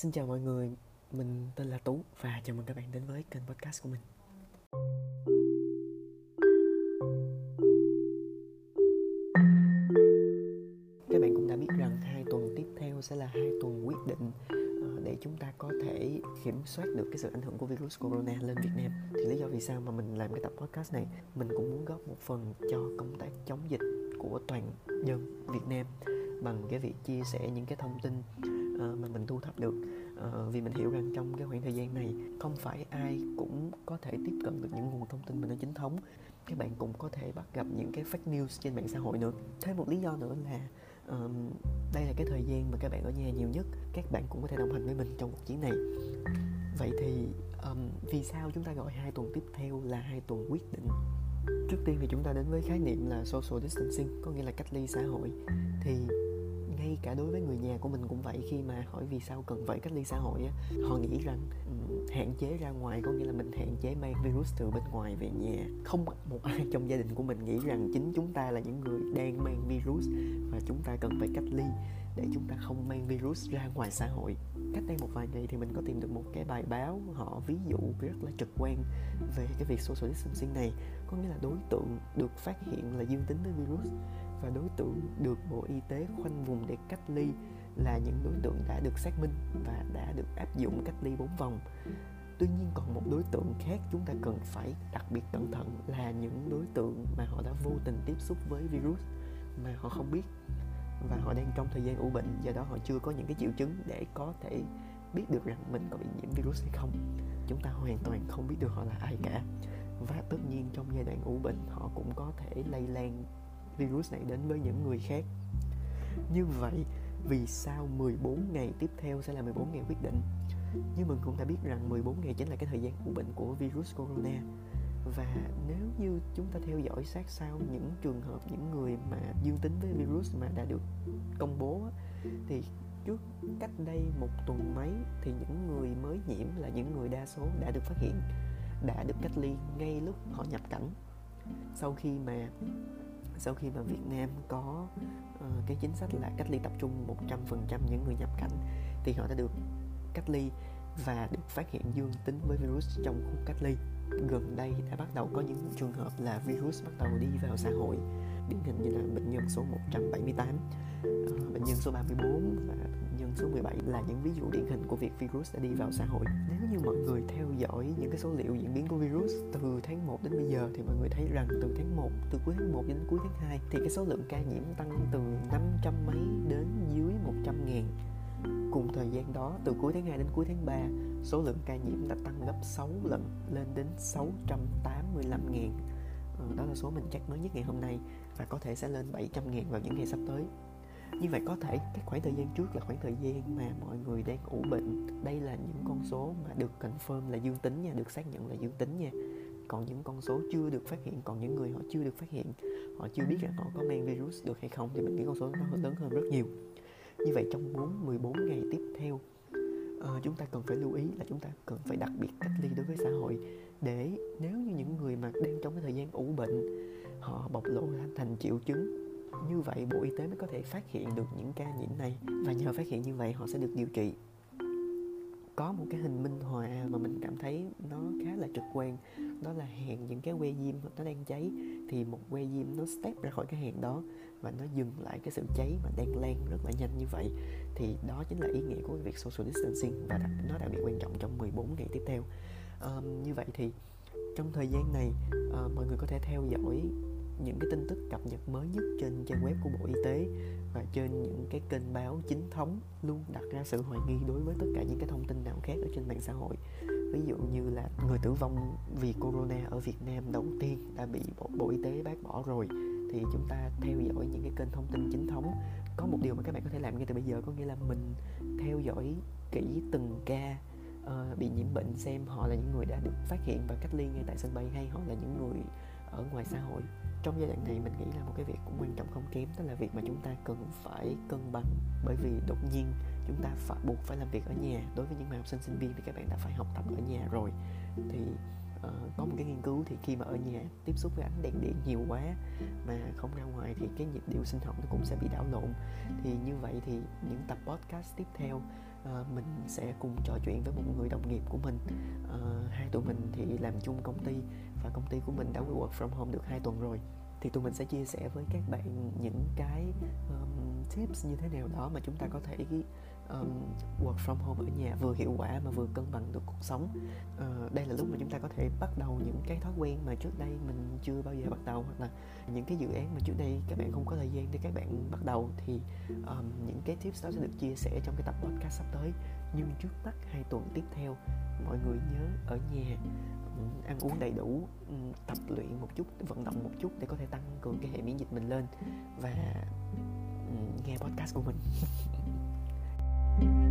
Xin chào mọi người, mình tên là Tú và chào mừng các bạn đến với kênh podcast của mình. Các bạn cũng đã biết rằng hai tuần tiếp theo sẽ là hai tuần quyết định ờ, để chúng ta có thể kiểm soát được cái sự ảnh hưởng của virus corona lên Việt Nam. Thì lý do vì sao mà mình làm cái tập podcast này, mình cũng muốn góp một phần cho công tác chống dịch của toàn dân Việt Nam bằng cái việc chia sẻ những cái thông tin Ờ, mà mình thu thập được. Uh, vì mình hiểu rằng trong cái khoảng thời gian này không phải ai cũng có thể tiếp cận được những nguồn thông tin mà nó chính thống. Các bạn cũng có thể bắt gặp những cái fake news trên mạng xã hội nữa. Thêm một lý do nữa là um, đây là cái thời gian mà các bạn ở nhà nhiều nhất các bạn cũng có thể đồng hành với mình trong cuộc chiến này. Vậy thì um, vì sao chúng ta gọi hai tuần tiếp theo là hai tuần quyết định? Trước tiên thì chúng ta đến với khái niệm là social distancing có nghĩa là cách ly xã hội. Thì ngay cả đối với người nhà của mình cũng vậy khi mà hỏi vì sao cần phải cách ly xã hội á họ nghĩ rằng um, hạn chế ra ngoài có nghĩa là mình hạn chế mang virus từ bên ngoài về nhà. Không một ai trong gia đình của mình nghĩ rằng chính chúng ta là những người đang mang virus và chúng ta cần phải cách ly để chúng ta không mang virus ra ngoài xã hội. Cách đây một vài ngày thì mình có tìm được một cái bài báo họ ví dụ rất là trực quan về cái việc social distancing này. Có nghĩa là đối tượng được phát hiện là dương tính với virus và đối tượng được Bộ Y tế khoanh vùng để cách ly là những đối tượng đã được xác minh và đã được áp dụng cách ly 4 vòng. Tuy nhiên còn một đối tượng khác chúng ta cần phải đặc biệt cẩn thận là những đối tượng mà họ đã vô tình tiếp xúc với virus mà họ không biết và họ đang trong thời gian ủ bệnh, do đó họ chưa có những cái triệu chứng để có thể biết được rằng mình có bị nhiễm virus hay không chúng ta hoàn toàn không biết được họ là ai cả và tất nhiên trong giai đoạn ủ bệnh, họ cũng có thể lây lan virus này đến với những người khác. Như vậy, vì sao 14 ngày tiếp theo sẽ là 14 ngày quyết định? Như mình cũng đã biết rằng 14 ngày chính là cái thời gian ủ bệnh của virus corona. Và nếu như chúng ta theo dõi sát sao những trường hợp, những người mà dương tính với virus mà đã được công bố thì trước cách đây một tuần mấy thì những người mới nhiễm là những người đa số đã được phát hiện, đã được cách ly ngay lúc họ nhập cảnh. Sau khi mà sau khi mà Việt Nam có uh, cái chính sách là cách ly tập trung 100% những người nhập cảnh thì họ đã được cách ly và được phát hiện dương tính với virus trong khu cách ly. Gần đây đã bắt đầu có những trường hợp là virus bắt đầu đi vào xã hội điển hình như là bệnh nhân số 178 uh, ờ, bệnh nhân số 34 và nhân số 17 là những ví dụ điển hình của việc virus đã đi vào xã hội. Nếu như mọi người theo dõi những cái số liệu diễn biến của virus từ tháng 1 đến bây giờ thì mọi người thấy rằng từ tháng 1 từ cuối tháng 1 đến cuối tháng 2 thì cái số lượng ca nhiễm tăng từ 500 mấy đến dưới 100 ngàn. Cùng thời gian đó, từ cuối tháng 2 đến cuối tháng 3, số lượng ca nhiễm đã tăng gấp 6 lần lên đến 685 ngàn. Ừ, đó là số mình chắc mới nhất ngày hôm nay và có thể sẽ lên 700 ngàn vào những ngày sắp tới như vậy có thể cái khoảng thời gian trước là khoảng thời gian mà mọi người đang ủ bệnh. Đây là những con số mà được confirm là dương tính nha được xác nhận là dương tính nha. Còn những con số chưa được phát hiện còn những người họ chưa được phát hiện họ chưa biết rằng họ có mang virus được hay không thì mình nghĩ con số nó lớn hơn rất nhiều. Như vậy trong 4 14 ngày tiếp theo uh, chúng ta cần phải lưu ý là chúng ta cần phải đặc biệt cách ly đối với xã hội để nếu như những người mà đang trong cái thời gian ủ bệnh họ bộc lộ thành triệu chứng như vậy bộ y tế mới có thể phát hiện được những ca nhiễm này. Và nhờ phát hiện như vậy họ sẽ được điều trị. Có một cái hình minh họa mà mình cảm thấy nó khá là trực quan đó là hẹn những cái que diêm nó đang cháy thì một que diêm nó step ra khỏi cái hẹn đó và nó dừng lại cái sự cháy mà đang lan rất là nhanh như vậy. Thì đó chính là ý nghĩa của việc social distancing và đặc, nó đặc biệt quan trọng trong 14 ngày tiếp theo. Um, như vậy thì trong thời gian này uh, mọi người có thể theo dõi những cái tin tức cập nhật mới nhất trên trang web của Bộ Y tế và trên những cái kênh báo chính thống luôn đặt ra sự hoài nghi đối với tất cả những cái thông tin nào khác ở trên mạng xã hội. Ví dụ như là người tử vong vì corona ở Việt Nam đầu tiên đã bị Bộ, Bộ Y tế bác bỏ rồi thì chúng ta theo dõi những cái kênh thông tin chính thống. Có một điều mà các bạn có thể làm ngay từ bây giờ có nghĩa là mình theo dõi kỹ từng ca uh, bị nhiễm bệnh xem họ là những người đã được phát hiện và cách ly ngay tại sân bay hay họ là những người ở ngoài xã hội trong giai đoạn này mình nghĩ là một cái việc cũng quan trọng không kém đó là việc mà chúng ta cần phải cân bằng. Bởi vì đột nhiên chúng ta phải buộc phải làm việc ở nhà. Đối với những bạn học sinh sinh viên thì các bạn đã phải học tập ở nhà rồi. Thì uh, có một cái nghiên cứu thì khi mà ở nhà tiếp xúc với ánh đèn điện nhiều quá mà không ra ngoài thì cái nhịp điệu sinh học nó cũng sẽ bị đảo lộn. Thì như vậy thì những tập podcast tiếp theo Ờ, mình sẽ cùng trò chuyện với một người đồng nghiệp của mình. À, hai tụi mình thì làm chung công ty và công ty của mình đã work from home được hai tuần rồi. Thì tụi mình sẽ chia sẻ với các bạn những cái um, tips như thế nào đó mà chúng ta có thể um, work from home ở nhà vừa hiệu quả mà vừa cân bằng được cuộc sống. Uh, đây là lúc mà chúng ta có thể bắt đầu những cái thói quen mà trước đây mình chưa bao giờ bắt đầu hoặc là những cái dự án mà trước đây các bạn không có thời gian để các bạn bắt đầu thì um, những cái tips đó sẽ được chia sẻ trong cái tập podcast sắp tới. Nhưng trước mắt hai tuần tiếp theo mọi người nhớ ở nhà um, ăn uống đầy đủ um, tập luyện một chút vận động một chút để có thể tăng cường cái hệ miễn dịch mình lên và um, nghe podcast của mình. thank you